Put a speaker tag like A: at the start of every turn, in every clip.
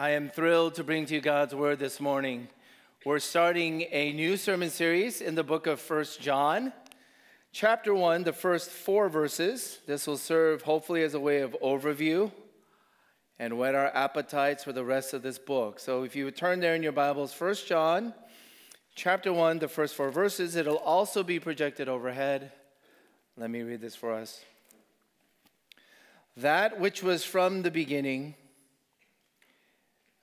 A: I am thrilled to bring to you God's word this morning. We're starting a new sermon series in the book of First John. Chapter 1, the first four verses. This will serve hopefully as a way of overview and whet our appetites for the rest of this book. So if you would turn there in your Bibles, First John chapter 1, the first four verses, it'll also be projected overhead. Let me read this for us. That which was from the beginning,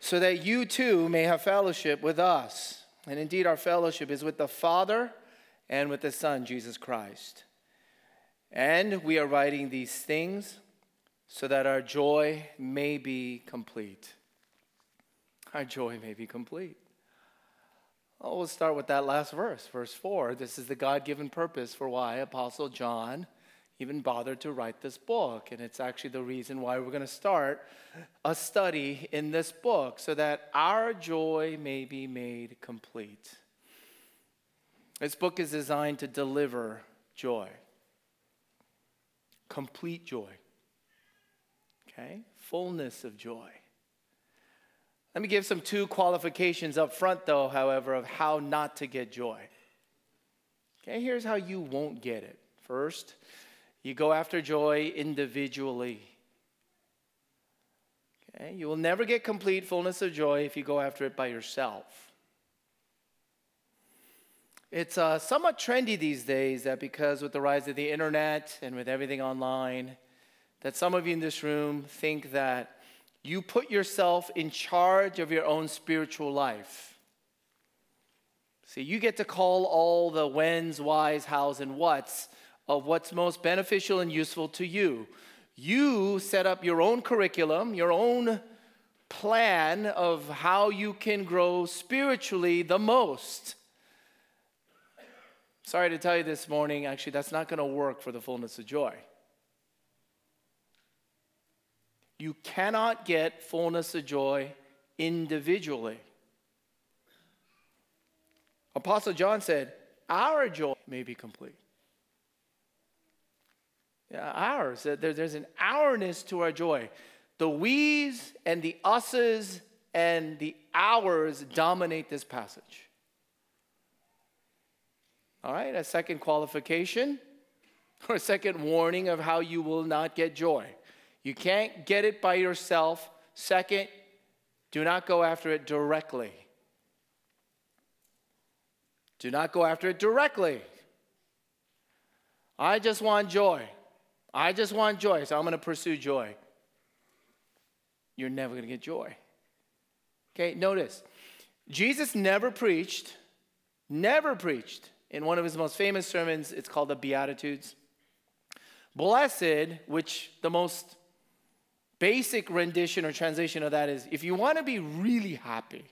A: so that you too may have fellowship with us. And indeed, our fellowship is with the Father and with the Son, Jesus Christ. And we are writing these things so that our joy may be complete. Our joy may be complete. Oh, we'll start with that last verse, verse 4. This is the God given purpose for why Apostle John even bothered to write this book. And it's actually the reason why we're going to start a study in this book so that our joy may be made complete. This book is designed to deliver joy, complete joy, okay? Fullness of joy. Let me give some two qualifications up front, though, however, of how not to get joy. Okay, here's how you won't get it. First, you go after joy individually. Okay, you will never get complete fullness of joy if you go after it by yourself. It's uh, somewhat trendy these days that because with the rise of the internet and with everything online, that some of you in this room think that you put yourself in charge of your own spiritual life. See, you get to call all the whens, whys, hows, and whats of what's most beneficial and useful to you. You set up your own curriculum, your own plan of how you can grow spiritually the most. Sorry to tell you this morning, actually, that's not going to work for the fullness of joy. You cannot get fullness of joy individually. Apostle John said, Our joy may be complete. Yeah, ours. There's an ourness to our joy. The we's and the us's and the ours dominate this passage. All right, a second qualification or a second warning of how you will not get joy. You can't get it by yourself. Second, do not go after it directly. Do not go after it directly. I just want joy. I just want joy, so I'm going to pursue joy. You're never going to get joy. Okay, notice Jesus never preached, never preached in one of his most famous sermons. It's called the Beatitudes. Blessed, which the most basic rendition or translation of that is if you want to be really happy,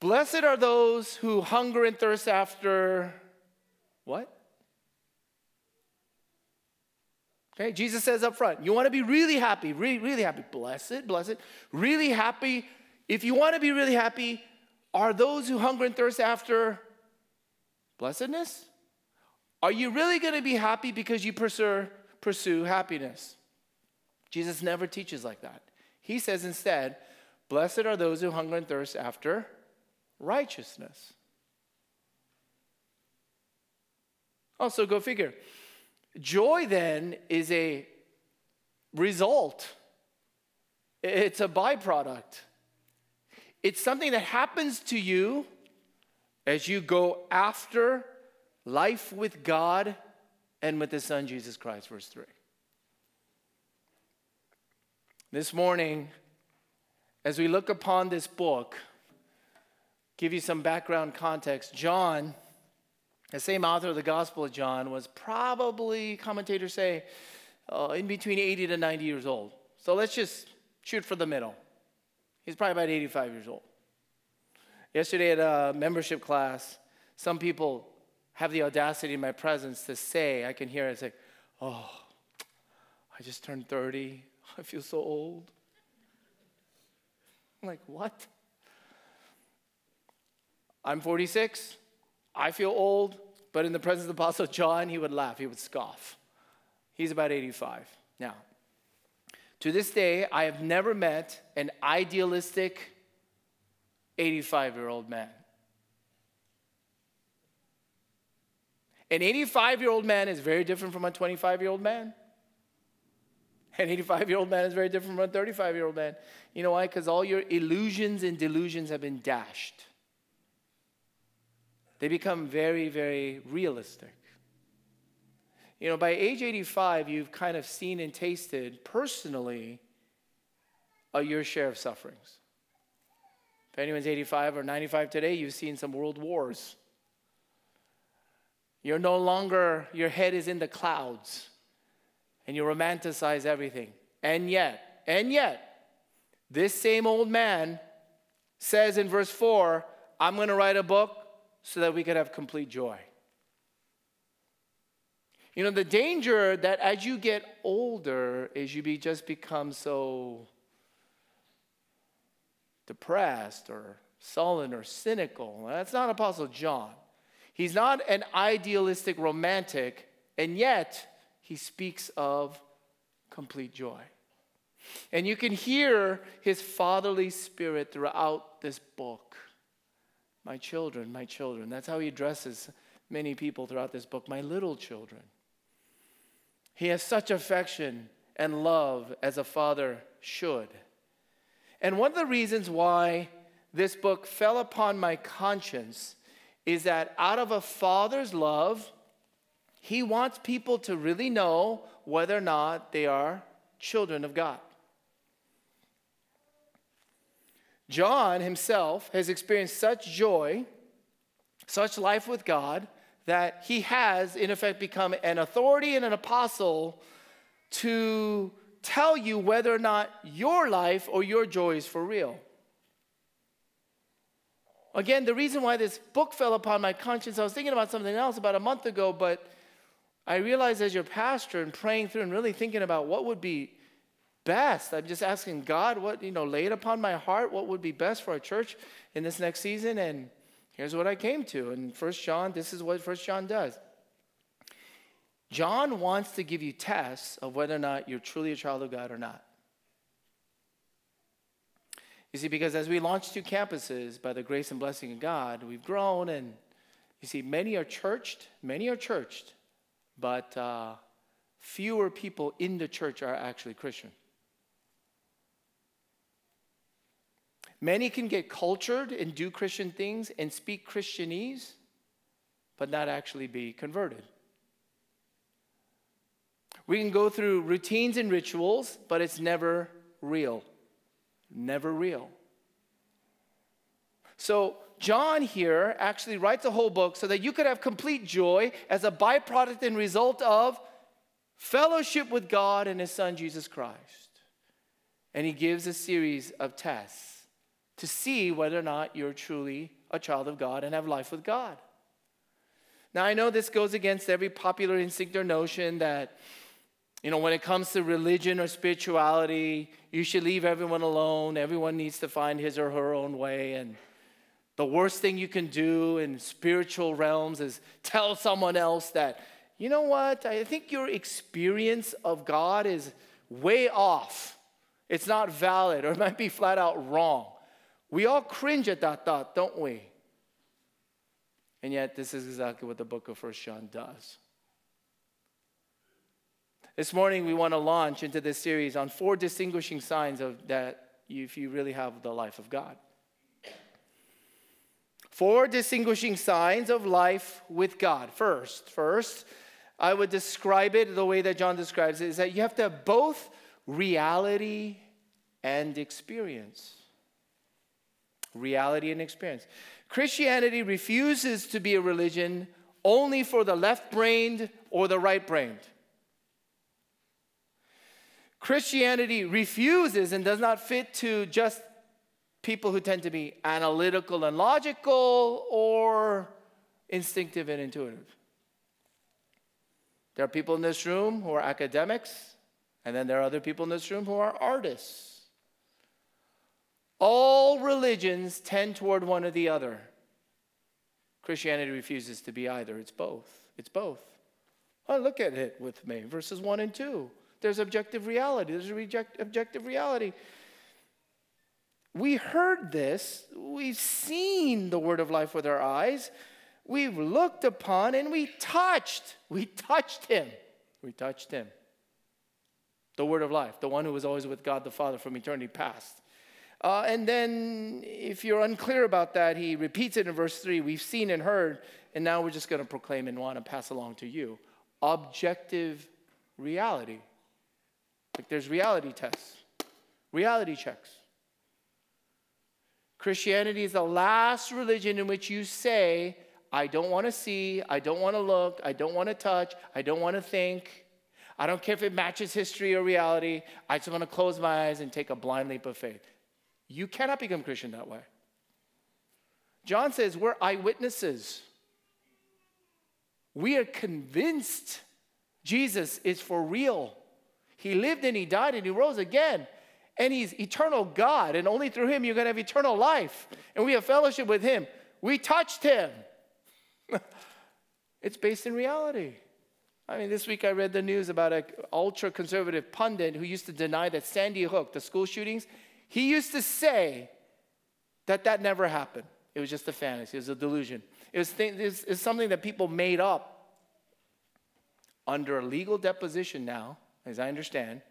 A: blessed are those who hunger and thirst after what? Okay, Jesus says up front, you want to be really happy, really, really happy. Blessed, blessed, really happy. If you want to be really happy, are those who hunger and thirst after blessedness? Are you really going to be happy because you pursue, pursue happiness? Jesus never teaches like that. He says instead, Blessed are those who hunger and thirst after righteousness. Also, go figure. Joy then is a result, it's a byproduct. It's something that happens to you as you go after life with God and with the Son, Jesus Christ, verse 3. This morning, as we look upon this book, give you some background context. John, the same author of the Gospel of John, was probably, commentators say, uh, in between 80 to 90 years old. So let's just shoot for the middle. He's probably about 85 years old. Yesterday at a membership class, some people have the audacity in my presence to say, I can hear it say, Oh, I just turned 30. I feel so old. I'm like, what? I'm 46. I feel old, but in the presence of the Apostle John, he would laugh, he would scoff. He's about 85. Now, to this day, I have never met an idealistic 85 year old man. An 85 year old man is very different from a 25 year old man. An 85 year old man is very different from a 35 year old man. You know why? Because all your illusions and delusions have been dashed. They become very, very realistic. You know, by age 85, you've kind of seen and tasted personally uh, your share of sufferings. If anyone's 85 or 95 today, you've seen some world wars. You're no longer, your head is in the clouds and you romanticize everything. And yet, and yet, this same old man says in verse 4, I'm going to write a book so that we could have complete joy. You know, the danger that as you get older is you be, just become so depressed or sullen or cynical. That's not Apostle John. He's not an idealistic romantic, and yet he speaks of complete joy. And you can hear his fatherly spirit throughout this book. My children, my children. That's how he addresses many people throughout this book. My little children. He has such affection and love as a father should. And one of the reasons why this book fell upon my conscience is that out of a father's love, he wants people to really know whether or not they are children of God. John himself has experienced such joy, such life with God, that he has, in effect, become an authority and an apostle to tell you whether or not your life or your joy is for real. Again, the reason why this book fell upon my conscience, I was thinking about something else about a month ago, but I realized as your pastor and praying through and really thinking about what would be best, I'm just asking God what, you know, lay it upon my heart, what would be best for our church in this next season. And here's what I came to. And First John, this is what First John does. John wants to give you tests of whether or not you're truly a child of God or not. You see, because as we launch two campuses by the grace and blessing of God, we've grown, and you see, many are churched, many are churched, but uh, fewer people in the church are actually Christian. Many can get cultured and do Christian things and speak Christianese, but not actually be converted. We can go through routines and rituals, but it's never real. Never real. So, John here actually writes a whole book so that you could have complete joy as a byproduct and result of fellowship with God and His Son, Jesus Christ. And he gives a series of tests to see whether or not you're truly a child of God and have life with God. Now, I know this goes against every popular instinct or notion that you know, when it comes to religion or spirituality, you should leave everyone alone. Everyone needs to find his or her own way. And the worst thing you can do in spiritual realms is tell someone else that, you know what, I think your experience of God is way off. It's not valid, or it might be flat out wrong. We all cringe at that thought, don't we? And yet, this is exactly what the book of First John does. This morning, we want to launch into this series on four distinguishing signs of that if you really have the life of God. Four distinguishing signs of life with God. First, first, I would describe it the way that John describes it is that you have to have both reality and experience. Reality and experience. Christianity refuses to be a religion only for the left brained or the right brained. Christianity refuses and does not fit to just people who tend to be analytical and logical or instinctive and intuitive. There are people in this room who are academics, and then there are other people in this room who are artists. All religions tend toward one or the other. Christianity refuses to be either, it's both. It's both. Well, look at it with me. Verses 1 and 2. There's objective reality. There's reject, objective reality. We heard this. We've seen the word of life with our eyes. We've looked upon and we touched. We touched him. We touched him. The word of life, the one who was always with God the Father from eternity past. Uh, and then, if you're unclear about that, he repeats it in verse 3 We've seen and heard, and now we're just going to proclaim and want to pass along to you objective reality. Like there's reality tests, reality checks. Christianity is the last religion in which you say, I don't want to see, I don't want to look, I don't want to touch, I don't want to think. I don't care if it matches history or reality. I just want to close my eyes and take a blind leap of faith. You cannot become Christian that way. John says we're eyewitnesses. We are convinced Jesus is for real. He lived and he died and he rose again. And he's eternal God. And only through him you're going to have eternal life. And we have fellowship with him. We touched him. it's based in reality. I mean, this week I read the news about an ultra conservative pundit who used to deny that Sandy Hook, the school shootings, he used to say that that never happened. It was just a fantasy, it was a delusion. It was, th- it was something that people made up. Under a legal deposition now, as I understand,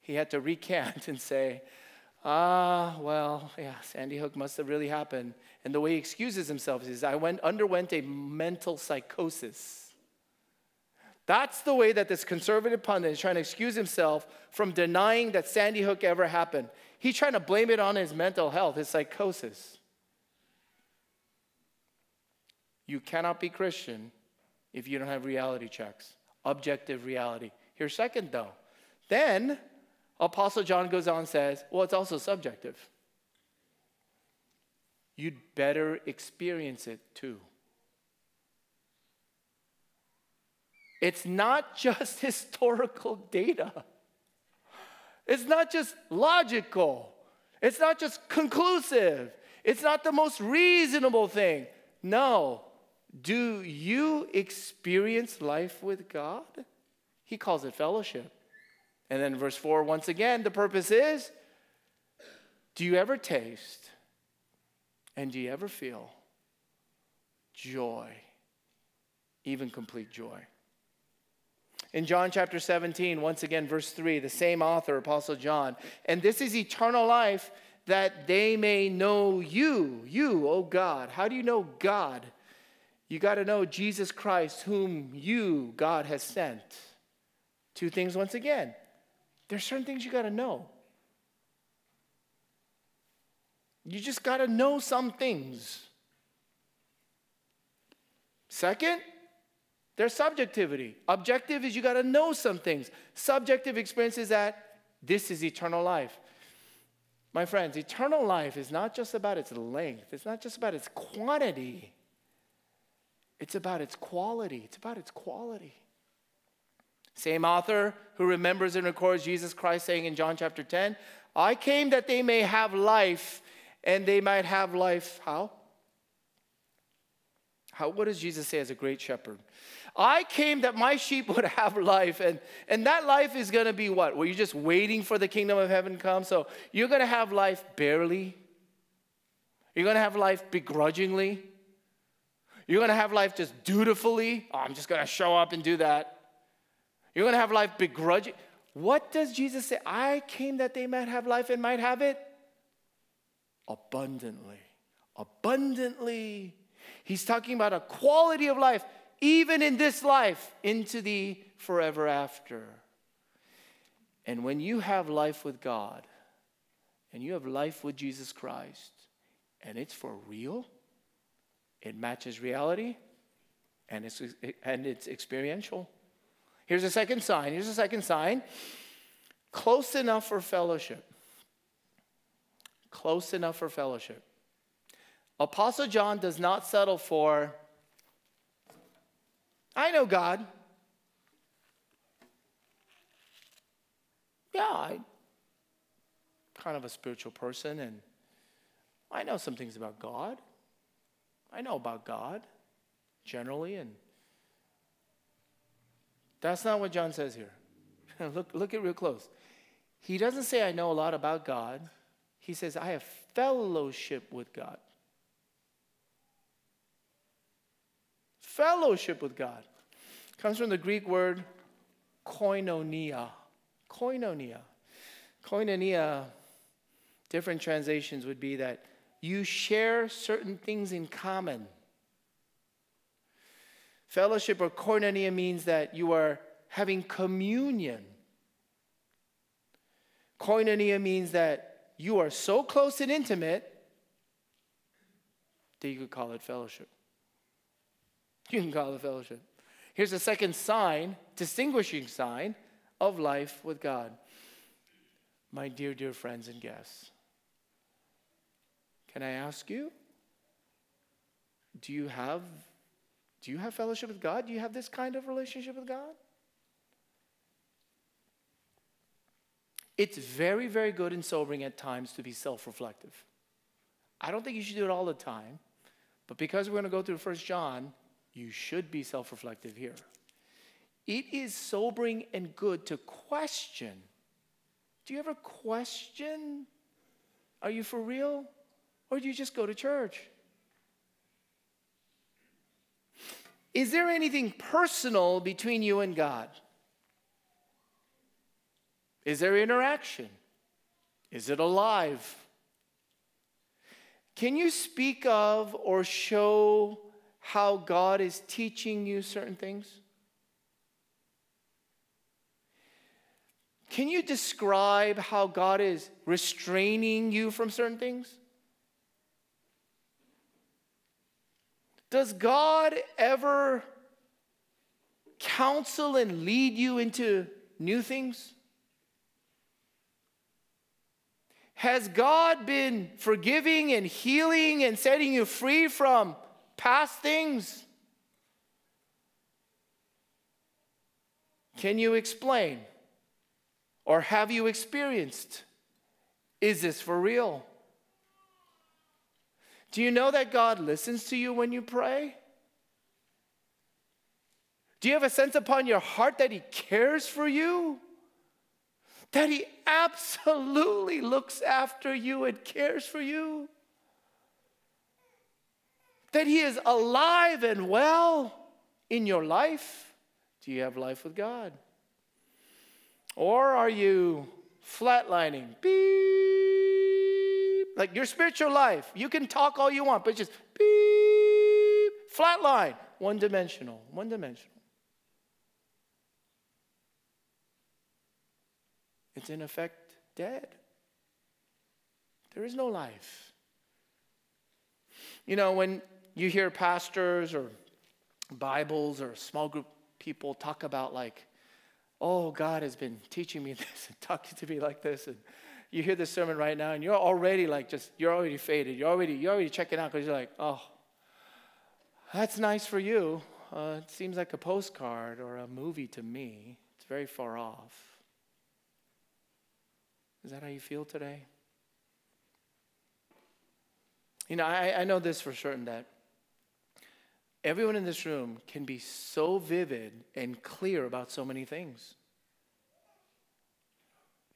A: he had to recant and say, ah, well, yeah, Sandy Hook must have really happened. And the way he excuses himself is, I went, underwent a mental psychosis. That's the way that this conservative pundit is trying to excuse himself from denying that Sandy Hook ever happened. He's trying to blame it on his mental health, his psychosis. You cannot be Christian if you don't have reality checks, objective reality. Here's second, though. Then, Apostle John goes on and says, well, it's also subjective. You'd better experience it too. It's not just historical data. It's not just logical. It's not just conclusive. It's not the most reasonable thing. No, do you experience life with God? He calls it fellowship. And then verse 4, once again, the purpose is do you ever taste and do you ever feel joy, even complete joy? In John chapter 17, once again, verse 3, the same author, Apostle John, and this is eternal life that they may know you, you, oh God. How do you know God? You got to know Jesus Christ, whom you, God, has sent. Two things once again. There's certain things you got to know. You just got to know some things. Second, there's subjectivity. Objective is you got to know some things. Subjective experience is that this is eternal life. My friends, eternal life is not just about its length, it's not just about its quantity. It's about its quality. It's about its quality. Same author who remembers and records Jesus Christ saying in John chapter 10, I came that they may have life and they might have life. How? How what does Jesus say as a great shepherd? I came that my sheep would have life, and, and that life is gonna be what? Well, you're just waiting for the kingdom of heaven to come. So you're gonna have life barely. You're gonna have life begrudgingly. You're to have life just dutifully. Oh, I'm just to show up and do that. You're to have life begrudging. What does Jesus say? I came that they might have life and might have it abundantly. Abundantly. He's talking about a quality of life, even in this life, into the forever after. And when you have life with God, and you have life with Jesus Christ, and it's for real, it matches reality and it's, and it's experiential. Here's a second sign. Here's a second sign. Close enough for fellowship. close enough for fellowship. Apostle John does not settle for, I know God. Yeah, I'm kind of a spiritual person and I know some things about God. I know about God generally and that's not what John says here. look look at real close. He doesn't say I know a lot about God. He says I have fellowship with God. Fellowship with God comes from the Greek word koinonia. Koinonia. Koinonia, different translations would be that you share certain things in common. Fellowship or koinonia means that you are having communion. Koinonia means that you are so close and intimate that you could call it fellowship. You can call it fellowship. Here's a second sign, distinguishing sign of life with God. My dear, dear friends and guests, can I ask you? Do you have do you have fellowship with God? Do you have this kind of relationship with God? It's very, very good and sobering at times to be self reflective. I don't think you should do it all the time, but because we're going to go through First John, you should be self reflective here. It is sobering and good to question. Do you ever question? Are you for real? Or do you just go to church? Is there anything personal between you and God? Is there interaction? Is it alive? Can you speak of or show how God is teaching you certain things? Can you describe how God is restraining you from certain things? Does God ever counsel and lead you into new things? Has God been forgiving and healing and setting you free from past things? Can you explain? Or have you experienced? Is this for real? Do you know that God listens to you when you pray? Do you have a sense upon your heart that He cares for you? That He absolutely looks after you and cares for you? That He is alive and well in your life? Do you have life with God? Or are you flatlining? Beep like your spiritual life, you can talk all you want, but just beep, flatline, one dimensional, one dimensional. It's in effect dead. There is no life. You know, when you hear pastors or Bibles or small group people talk about, like, oh, God has been teaching me this and talking to me like this, and you hear this sermon right now and you're already like just you're already faded. You're already you're already checking out because you're like oh that's nice for you. Uh, it seems like a postcard or a movie to me. It's very far off. Is that how you feel today? You know i, I know this for certain that everyone in this room can be so vivid and clear about so many things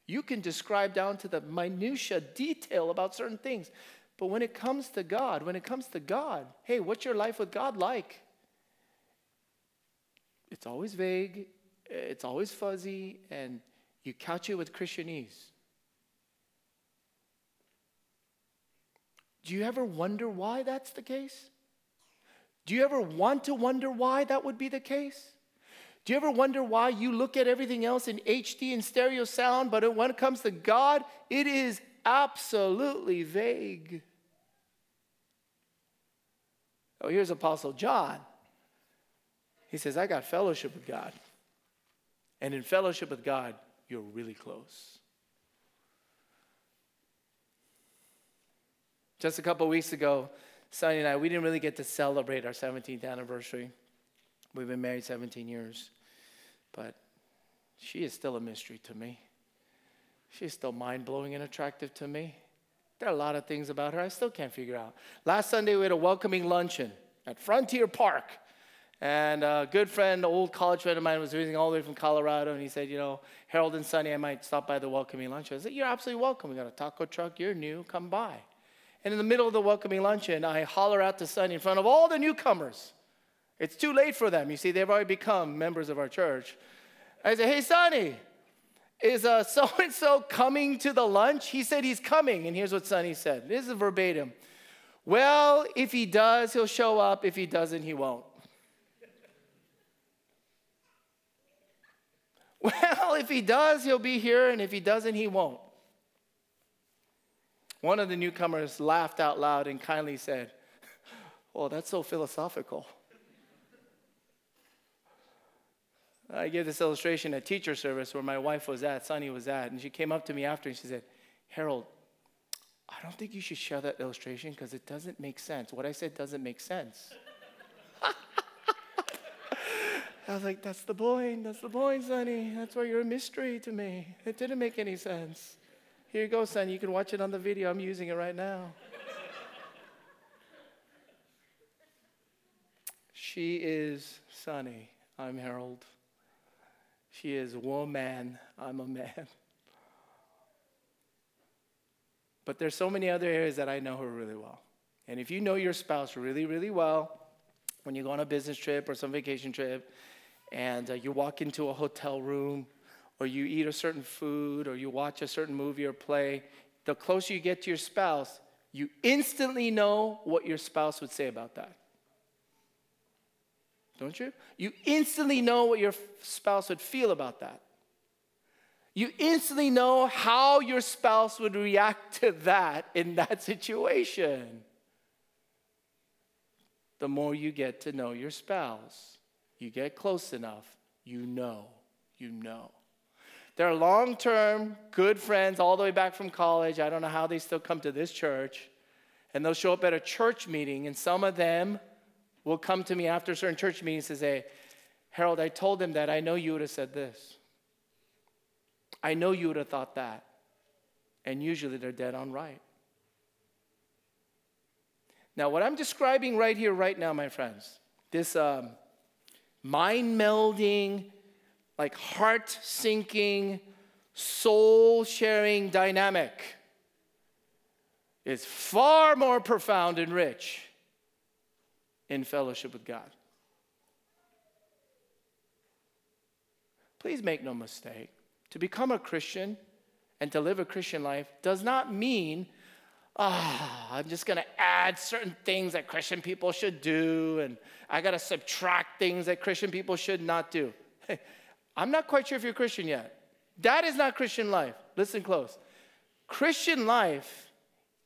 A: you can describe down to the minutia detail about certain things. But when it comes to God, when it comes to God, hey, what's your life with God like? It's always vague, it's always fuzzy, and you couch it with Christianese. Do you ever wonder why that's the case? Do you ever want to wonder why that would be the case? Do you ever wonder why you look at everything else in HD and stereo sound, but when it comes to God, it is absolutely vague? Oh, here's Apostle John. He says, I got fellowship with God. And in fellowship with God, you're really close. Just a couple weeks ago, Sonny and I, we didn't really get to celebrate our 17th anniversary. We've been married 17 years, but she is still a mystery to me. She's still mind blowing and attractive to me. There are a lot of things about her I still can't figure out. Last Sunday, we had a welcoming luncheon at Frontier Park. And a good friend, old college friend of mine, was visiting all the way from Colorado, and he said, You know, Harold and Sonny, I might stop by the welcoming luncheon. I said, You're absolutely welcome. We got a taco truck. You're new. Come by. And in the middle of the welcoming luncheon, I holler out to Sonny in front of all the newcomers. It's too late for them. You see, they've already become members of our church. I say, Hey, Sonny, is so and so coming to the lunch? He said he's coming. And here's what Sonny said this is verbatim. Well, if he does, he'll show up. If he doesn't, he won't. well, if he does, he'll be here. And if he doesn't, he won't. One of the newcomers laughed out loud and kindly said, Oh, that's so philosophical. I gave this illustration at teacher service where my wife was at, Sonny was at, and she came up to me after and she said, Harold, I don't think you should share that illustration because it doesn't make sense. What I said doesn't make sense. I was like, that's the point. That's the point, Sonny. That's why you're a mystery to me. It didn't make any sense. Here you go, son. You can watch it on the video. I'm using it right now. she is Sonny. I'm Harold. She is woman, I'm a man. But there's so many other areas that I know her really well. And if you know your spouse really, really well, when you go on a business trip or some vacation trip, and uh, you walk into a hotel room, or you eat a certain food, or you watch a certain movie or play, the closer you get to your spouse, you instantly know what your spouse would say about that don't you? You instantly know what your spouse would feel about that. You instantly know how your spouse would react to that in that situation. The more you get to know your spouse, you get close enough, you know, you know. They're long term, good friends all the way back from college. I don't know how they still come to this church. And they'll show up at a church meeting, and some of them will come to me after certain church meetings and say, Harold, I told them that I know you would have said this. I know you would have thought that. And usually they're dead on right. Now, what I'm describing right here, right now, my friends, this um, mind melding, like heart sinking, soul sharing dynamic is far more profound and rich in fellowship with God. Please make no mistake. To become a Christian and to live a Christian life does not mean, ah, oh, I'm just going to add certain things that Christian people should do, and I got to subtract things that Christian people should not do. I'm not quite sure if you're Christian yet. That is not Christian life. Listen close. Christian life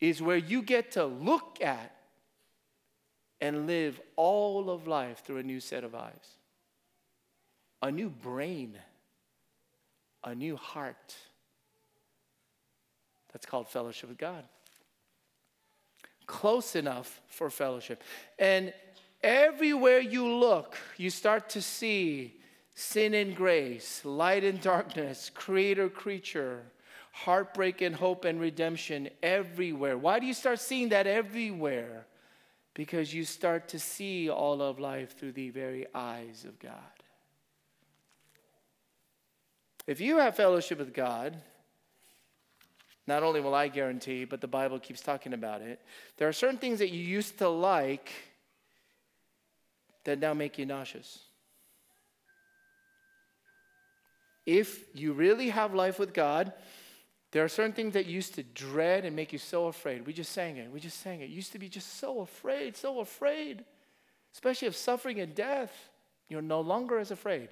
A: is where you get to look at and live all of life through a new set of eyes, a new brain, a new heart. That's called fellowship with God. Close enough for fellowship. And everywhere you look, you start to see sin and grace, light and darkness, creator, creature, heartbreak and hope and redemption everywhere. Why do you start seeing that everywhere? because you start to see all of life through the very eyes of God. If you have fellowship with God, not only will I guarantee, but the Bible keeps talking about it, there are certain things that you used to like that now make you nauseous. If you really have life with God, there are certain things that used to dread and make you so afraid. We just sang it. We just sang it. You used to be just so afraid, so afraid, especially of suffering and death. You're no longer as afraid.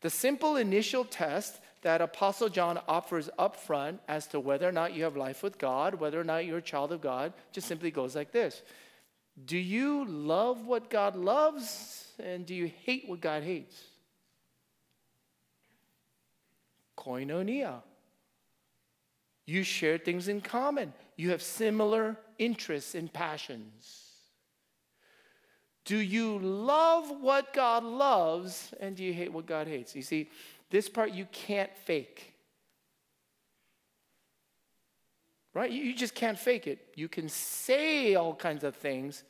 A: The simple initial test that Apostle John offers up front as to whether or not you have life with God, whether or not you're a child of God, just simply goes like this Do you love what God loves, and do you hate what God hates? Koinonia. You share things in common. You have similar interests and passions. Do you love what God loves and do you hate what God hates? You see, this part you can't fake. Right? You just can't fake it. You can say all kinds of things,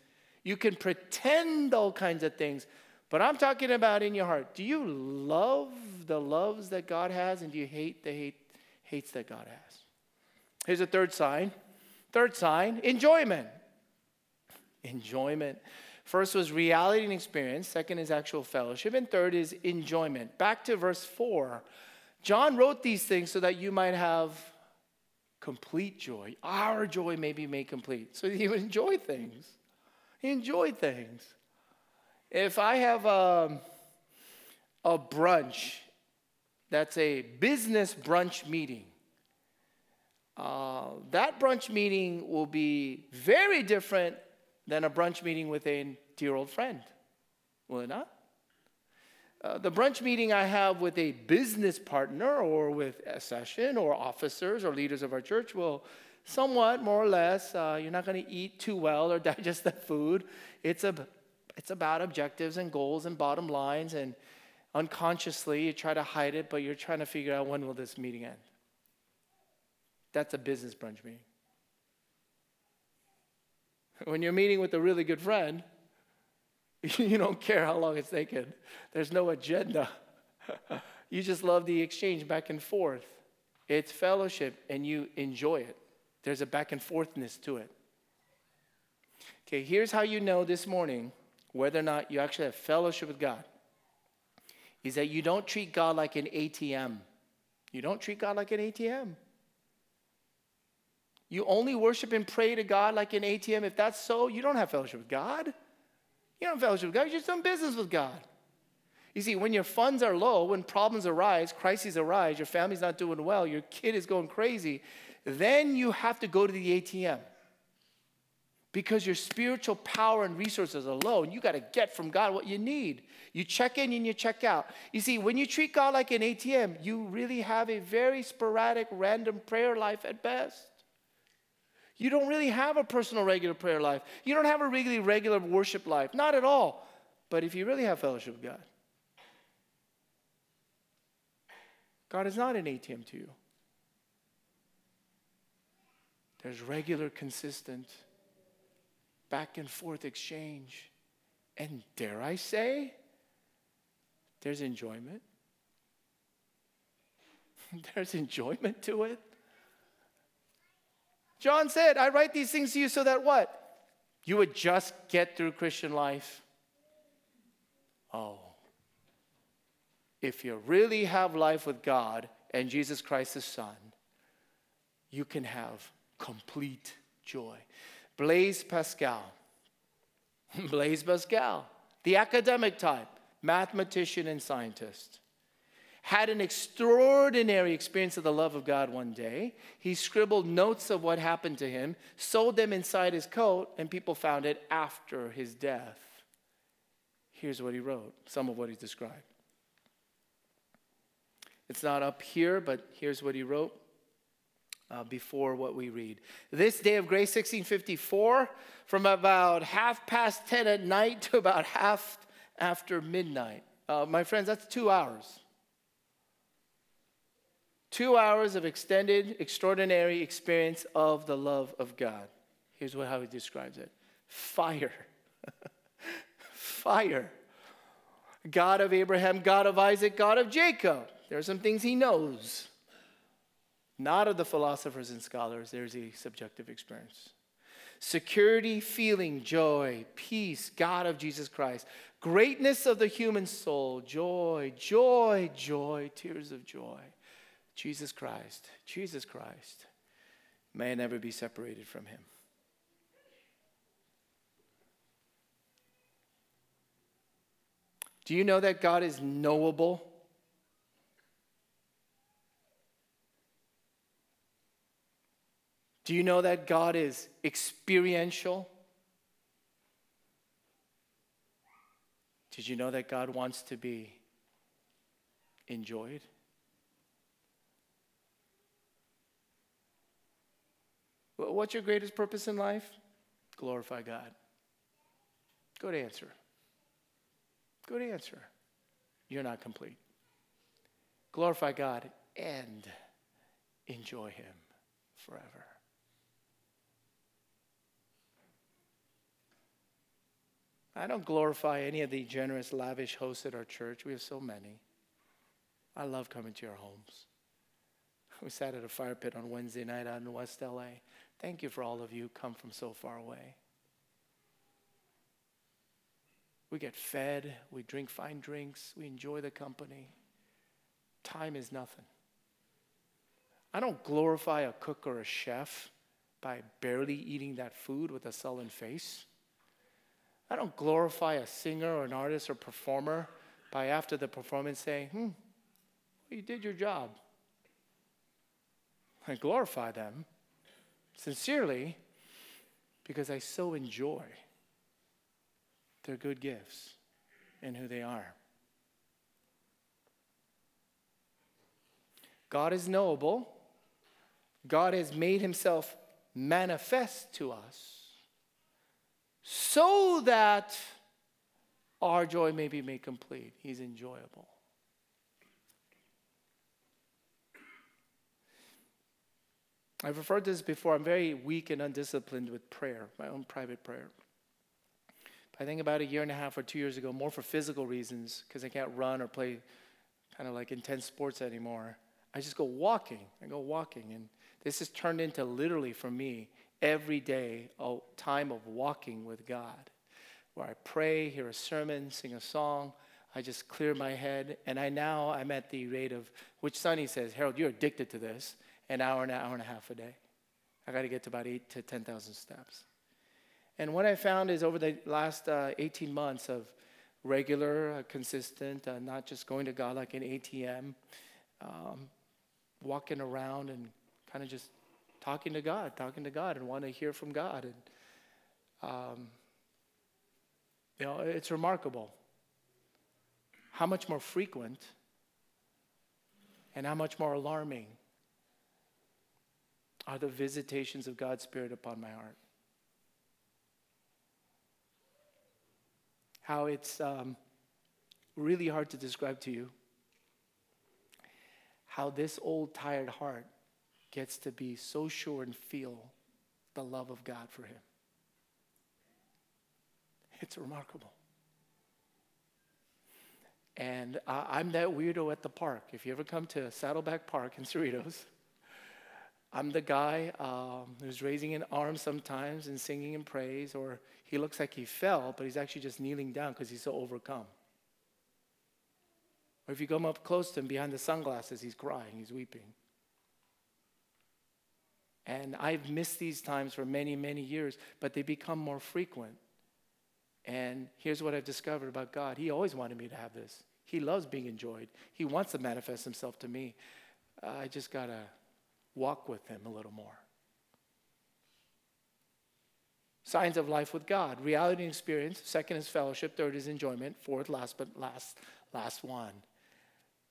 A: you can pretend all kinds of things, but I'm talking about in your heart. Do you love the loves that God has and do you hate the hate, hates that God has? Here's a third sign. Third sign enjoyment. Enjoyment. First was reality and experience. Second is actual fellowship. And third is enjoyment. Back to verse 4. John wrote these things so that you might have complete joy. Our joy may be made complete. So you enjoy things. enjoy things. If I have a, a brunch that's a business brunch meeting, uh, that brunch meeting will be very different than a brunch meeting with a dear old friend. Will it not? Uh, the brunch meeting I have with a business partner or with a session or officers or leaders of our church will somewhat, more or less, uh, you're not going to eat too well or digest the food. It's, a, it's about objectives and goals and bottom lines, and unconsciously you try to hide it, but you're trying to figure out when will this meeting end. That's a business brunch meeting. When you're meeting with a really good friend, you don't care how long it's taken. There's no agenda. you just love the exchange back and forth. It's fellowship and you enjoy it. There's a back and forthness to it. Okay, here's how you know this morning whether or not you actually have fellowship with God is that you don't treat God like an ATM. You don't treat God like an ATM. You only worship and pray to God like an ATM. If that's so, you don't have fellowship with God. You don't have fellowship with God. You're just doing business with God. You see, when your funds are low, when problems arise, crises arise, your family's not doing well, your kid is going crazy, then you have to go to the ATM. Because your spiritual power and resources and you got to get from God what you need. You check in and you check out. You see, when you treat God like an ATM, you really have a very sporadic, random prayer life at best. You don't really have a personal, regular prayer life. You don't have a really regular worship life. Not at all. But if you really have fellowship with God, God is not an ATM to you. There's regular, consistent, back and forth exchange. And dare I say, there's enjoyment. there's enjoyment to it. John said, I write these things to you so that what? You would just get through Christian life. Oh. If you really have life with God and Jesus Christ, His Son, you can have complete joy. Blaise Pascal. Blaise Pascal, the academic type, mathematician and scientist had an extraordinary experience of the love of God one day. He scribbled notes of what happened to him, sewed them inside his coat, and people found it after his death. Here's what he wrote, some of what he described. It's not up here, but here's what he wrote uh, before what we read. This day of grace, 1654, from about half past 10 at night to about half after midnight. Uh, my friends, that's two hours. Two hours of extended, extraordinary experience of the love of God. Here's what, how he describes it fire. fire. God of Abraham, God of Isaac, God of Jacob. There are some things he knows. Not of the philosophers and scholars, there's a subjective experience. Security, feeling, joy, peace, God of Jesus Christ. Greatness of the human soul, joy, joy, joy, tears of joy. Jesus Christ, Jesus Christ, may I never be separated from him. Do you know that God is knowable? Do you know that God is experiential? Did you know that God wants to be enjoyed? What's your greatest purpose in life? Glorify God. Good answer. Good answer. You're not complete. Glorify God and enjoy Him forever. I don't glorify any of the generous, lavish hosts at our church. We have so many. I love coming to your homes. We sat at a fire pit on Wednesday night out in West LA. Thank you for all of you who come from so far away. We get fed, we drink fine drinks, we enjoy the company. Time is nothing. I don't glorify a cook or a chef by barely eating that food with a sullen face. I don't glorify a singer or an artist or performer by after the performance saying, hmm, well, you did your job. I glorify them sincerely because I so enjoy their good gifts and who they are. God is knowable. God has made himself manifest to us so that our joy may be made complete. He's enjoyable. I've referred to this before. I'm very weak and undisciplined with prayer, my own private prayer. I think about a year and a half or two years ago, more for physical reasons, because I can't run or play kind of like intense sports anymore. I just go walking. I go walking. And this has turned into literally for me every day a time of walking with God, where I pray, hear a sermon, sing a song. I just clear my head. And I now I'm at the rate of which Sonny says, Harold, you're addicted to this, an hour and an hour and a half a day. I got to get to about eight to 10,000 steps. And what I found is over the last uh, 18 months of regular, uh, consistent, uh, not just going to God like an ATM, um, walking around and kind of just talking to God, talking to God, and want to hear from God. And, um, you know, it's remarkable how much more frequent and how much more alarming are the visitations of God's Spirit upon my heart. how it's um, really hard to describe to you how this old, tired heart gets to be so sure and feel the love of God for him. It's remarkable. And I'm that weirdo at the park. If you ever come to Saddleback Park in Cerritos, I'm the guy um, who's raising an arm sometimes and singing in praise, or he looks like he fell, but he's actually just kneeling down because he's so overcome. Or if you come up close to him behind the sunglasses, he's crying, he's weeping. And I've missed these times for many, many years, but they become more frequent. And here's what I've discovered about God He always wanted me to have this. He loves being enjoyed, He wants to manifest Himself to me. I just got to walk with Him a little more. Signs of life with God. Reality and experience. Second is fellowship. Third is enjoyment. Fourth, last but last, last one.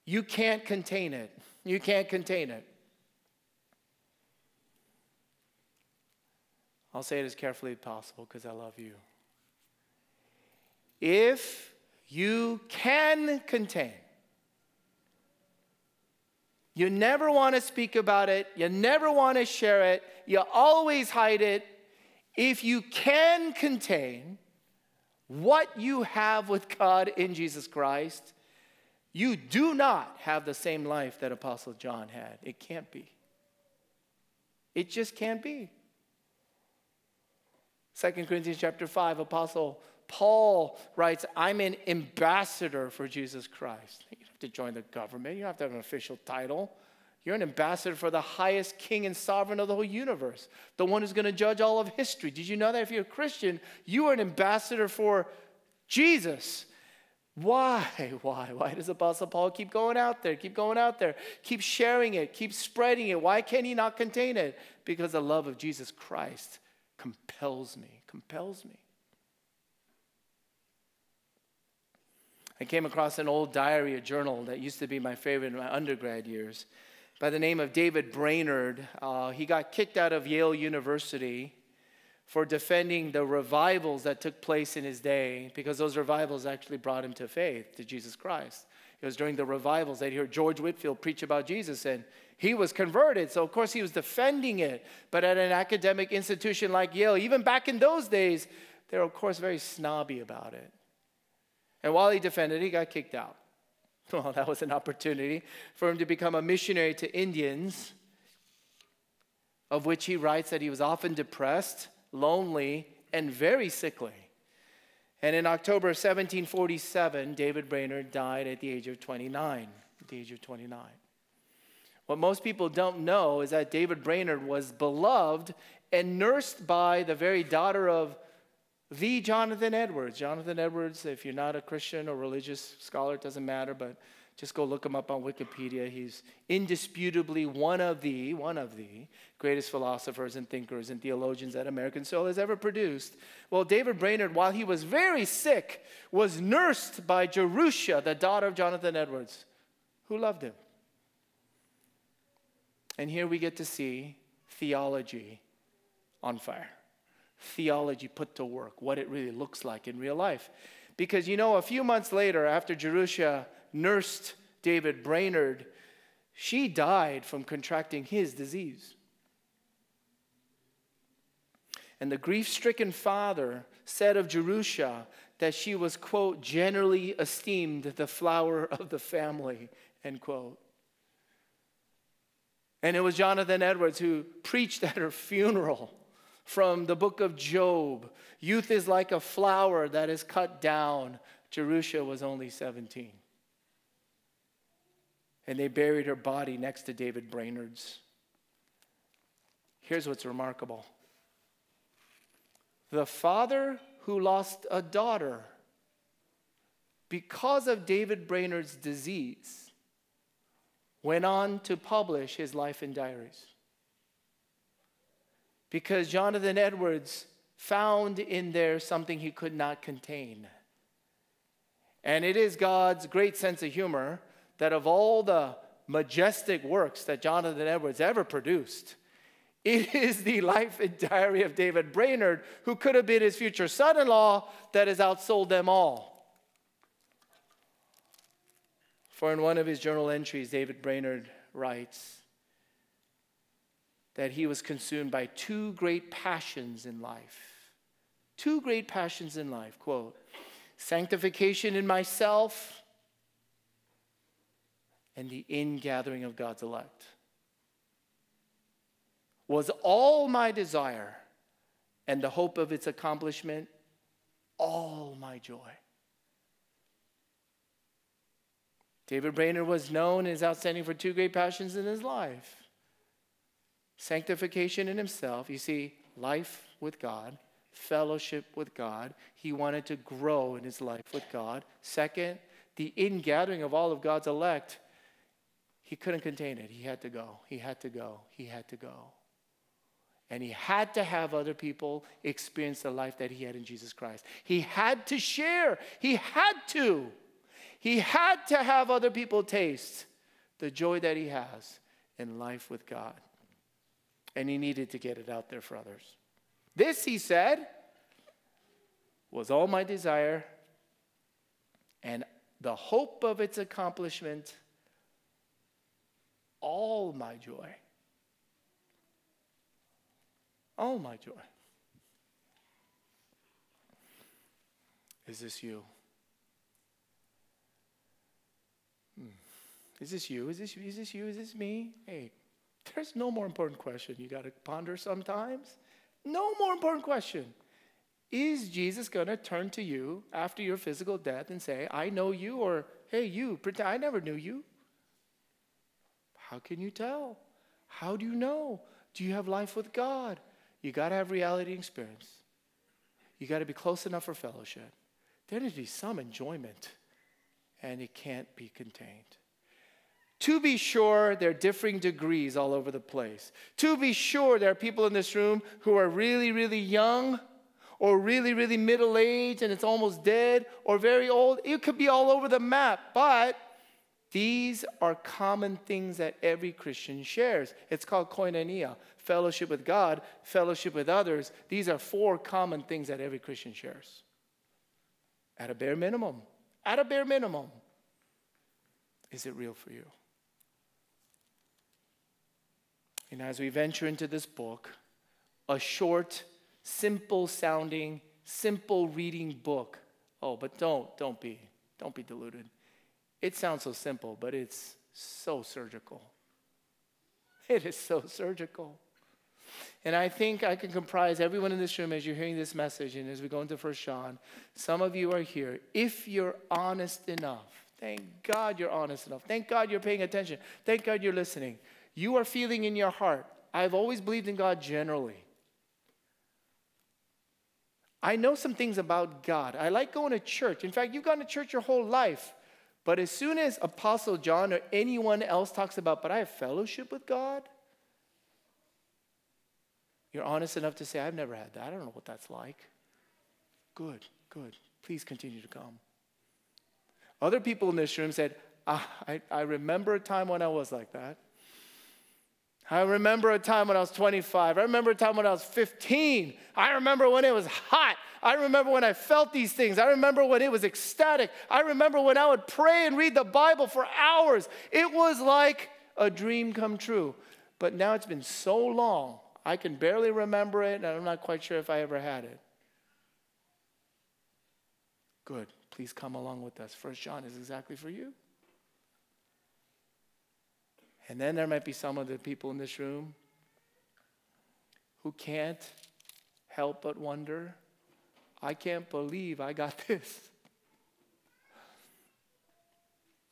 A: You can't contain it. You can't contain it. I'll say it as carefully as possible because I love you. If you can contain, you never want to speak about it, you never want to share it, you always hide it, if you can contain what you have with God in Jesus Christ, you do not have the same life that Apostle John had. It can't be. It just can't be. 2 Corinthians chapter 5, Apostle Paul writes, I'm an ambassador for Jesus Christ. You don't have to join the government, you don't have to have an official title. You're an ambassador for the highest king and sovereign of the whole universe, the one who's going to judge all of history. Did you know that if you're a Christian, you are an ambassador for Jesus? Why? Why? Why does Apostle Paul keep going out there, keep going out there, keep sharing it, keep spreading it? Why can he not contain it? Because the love of Jesus Christ compels me, compels me. I came across an old diary, a journal that used to be my favorite in my undergrad years by the name of David Brainerd. Uh, he got kicked out of Yale University for defending the revivals that took place in his day because those revivals actually brought him to faith, to Jesus Christ. It was during the revivals that he heard George Whitefield preach about Jesus and he was converted. So, of course, he was defending it. But at an academic institution like Yale, even back in those days, they were, of course, very snobby about it. And while he defended, he got kicked out. Well, that was an opportunity for him to become a missionary to Indians, of which he writes that he was often depressed, lonely, and very sickly. And in October 1747, David Brainerd died at the age of 29. At the age of 29. What most people don't know is that David Brainerd was beloved and nursed by the very daughter of the Jonathan Edwards. Jonathan Edwards, if you're not a Christian or religious scholar, it doesn't matter, but just go look him up on Wikipedia. He's indisputably one of the, one of the greatest philosophers and thinkers and theologians that American soul has ever produced. Well, David Brainerd, while he was very sick, was nursed by Jerusha, the daughter of Jonathan Edwards, who loved him. And here we get to see theology on fire theology put to work, what it really looks like in real life. Because you know, a few months later, after Jerusha nursed David Brainerd, she died from contracting his disease. And the grief stricken father said of Jerusha that she was, quote, generally esteemed the flower of the family, end quote. And it was Jonathan Edwards who preached at her funeral from the book of Job. Youth is like a flower that is cut down. Jerusha was only 17. And they buried her body next to David Brainerd's. Here's what's remarkable the father who lost a daughter because of David Brainerd's disease went on to publish his life and diaries because Jonathan Edwards found in there something he could not contain. And it is God's great sense of humor that of all the majestic works that Jonathan Edwards ever produced, it is the life and diary of David Brainerd, who could have been his future son in law, that has outsold them all. For in one of his journal entries, David Brainerd writes, that he was consumed by two great passions in life. Two great passions in life, quote, sanctification in myself and the ingathering of God's elect. Was all my desire and the hope of its accomplishment all my joy. David Brainerd was known as outstanding for two great passions in his life sanctification in himself. You see, life with God, fellowship with God. He wanted to grow in his life with God. Second, the ingathering of all of God's elect. He couldn't contain it. He had to go. He had to go. He had to go. And he had to have other people experience the life that he had in Jesus Christ. He had to share. He had to. He had to have other people taste the joy that he has in life with God and he needed to get it out there for others. This, he said, was all my desire and the hope of its accomplishment, all my joy. All my joy. Is this you? Is this you? Is this, is this you? Is this me? Hey, there's no more important question you got to ponder sometimes. No more important question. Is Jesus going to turn to you after your physical death and say, I know you, or hey, you, pretend I never knew you? How can you tell? How do you know? Do you have life with God? You got to have reality experience. You got to be close enough for fellowship. There needs to be some enjoyment, and it can't be contained. To be sure, there are differing degrees all over the place. To be sure, there are people in this room who are really, really young or really, really middle aged and it's almost dead or very old. It could be all over the map, but These are common things that every Christian shares. It's called koinonia fellowship with God, fellowship with others. These are four common things that every Christian shares. At a bare minimum, at a bare minimum, is it real for you? And as we venture into this book, a short, simple sounding, simple reading book. Oh, but don't, don't be, don't be deluded. It sounds so simple, but it's so surgical. It is so surgical. And I think I can comprise everyone in this room as you're hearing this message and as we go into First John. Some of you are here. If you're honest enough, thank God you're honest enough. Thank God you're paying attention. Thank God you're listening. You are feeling in your heart. I've always believed in God generally. I know some things about God. I like going to church. In fact, you've gone to church your whole life. But as soon as Apostle John or anyone else talks about, but I have fellowship with God, you're honest enough to say, I've never had that. I don't know what that's like. Good, good. Please continue to come. Other people in this room said, ah, I, I remember a time when I was like that. I remember a time when I was 25. I remember a time when I was 15. I remember when it was hot. I remember when I felt these things. I remember when it was ecstatic. I remember when I would pray and read the Bible for hours. It was like a dream come true. But now it's been so long, I can barely remember it, and I'm not quite sure if I ever had it. Good. Please come along with us. First John is exactly for you. And then there might be some of the people in this room who can't help but wonder I can't believe I got this.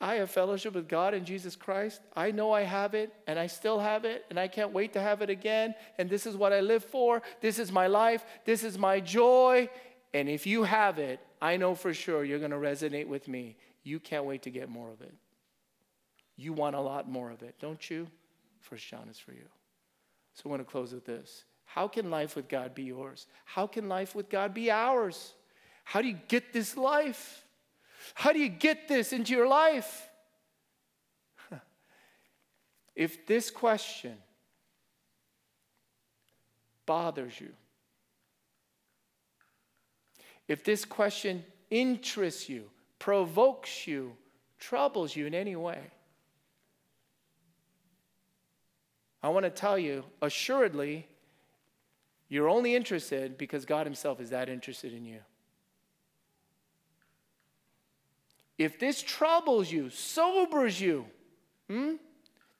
A: I have fellowship with God in Jesus Christ. I know I have it, and I still have it, and I can't wait to have it again. And this is what I live for. This is my life. This is my joy. And if you have it, I know for sure you're going to resonate with me. You can't wait to get more of it. You want a lot more of it, don't you? First John is for you. So I want to close with this. How can life with God be yours? How can life with God be ours? How do you get this life? How do you get this into your life? If this question bothers you, if this question interests you, provokes you, troubles you in any way, I want to tell you assuredly, you're only interested because God Himself is that interested in you. If this troubles you, sobers you, hmm,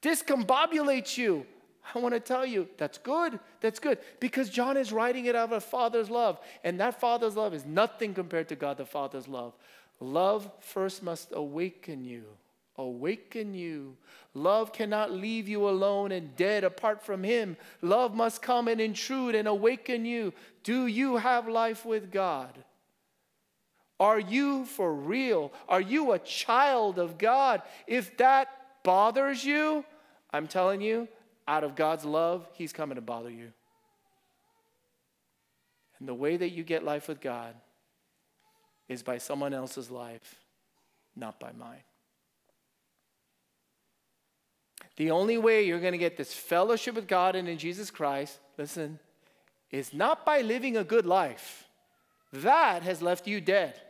A: discombobulates you, I want to tell you that's good. That's good. Because John is writing it out of a father's love. And that father's love is nothing compared to God the Father's love. Love first must awaken you awaken you. Love cannot leave you alone and dead apart from Him. Love must come and intrude and awaken you. Do you have life with God? Are you for real? Are you a child of God? If that bothers you, I'm telling you, out of God's love, He's coming to bother you. And the way that you get life with God is by someone else's life, not by mine. The only way you're going to get this fellowship with God and in Jesus Christ, listen, is not by living a good life. That has left you dead.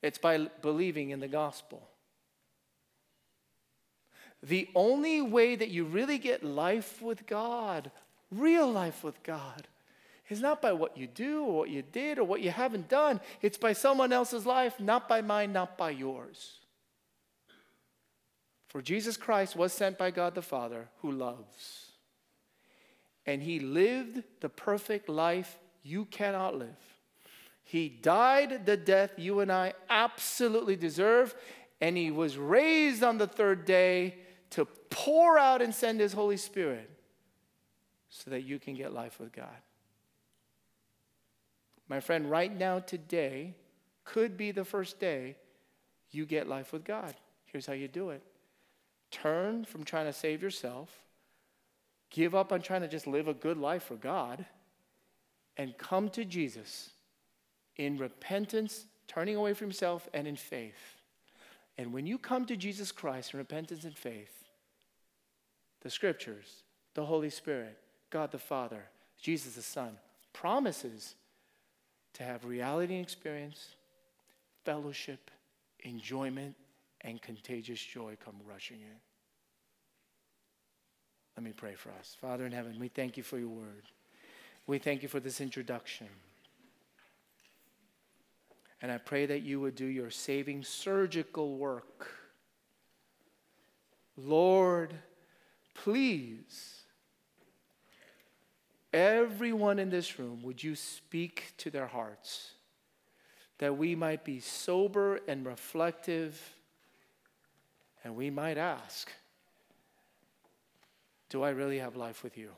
A: It's by believing in the gospel. The only way that you really get life with God, real life with God, is not by what you do or what you did or what you haven't done. It's by someone else's life, not by mine, not by yours. For Jesus Christ was sent by God the Father who loves. And he lived the perfect life you cannot live. He died the death you and I absolutely deserve, and he was raised on the third day to pour out and send his Holy Spirit so that you can get life with God. My friend, right now, today, could be the first day you get life with God. Here's how you do it Turn from trying to save yourself, give up on trying to just live a good life for God, and come to Jesus in repentance, turning away from yourself, and in faith. And when you come to Jesus Christ in repentance and faith, the scriptures, the Holy Spirit, God the Father, Jesus the Son, promises to have reality and experience, fellowship, enjoyment, and contagious joy come rushing in. Let me pray for us. Father in heaven, we thank you for your word. We thank you for this introduction. And I pray that you would do your saving surgical work. Lord, please, everyone in this room, would you speak to their hearts that we might be sober and reflective and we might ask, Do I really have life with you?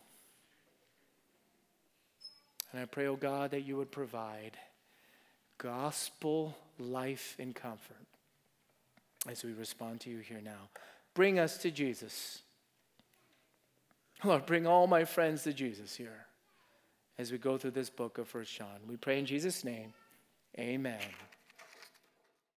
A: And I pray, oh God, that you would provide gospel life and comfort as we respond to you here now. Bring us to Jesus. Lord, bring all my friends to Jesus here as we go through this book of First John. We pray in Jesus' name. Amen.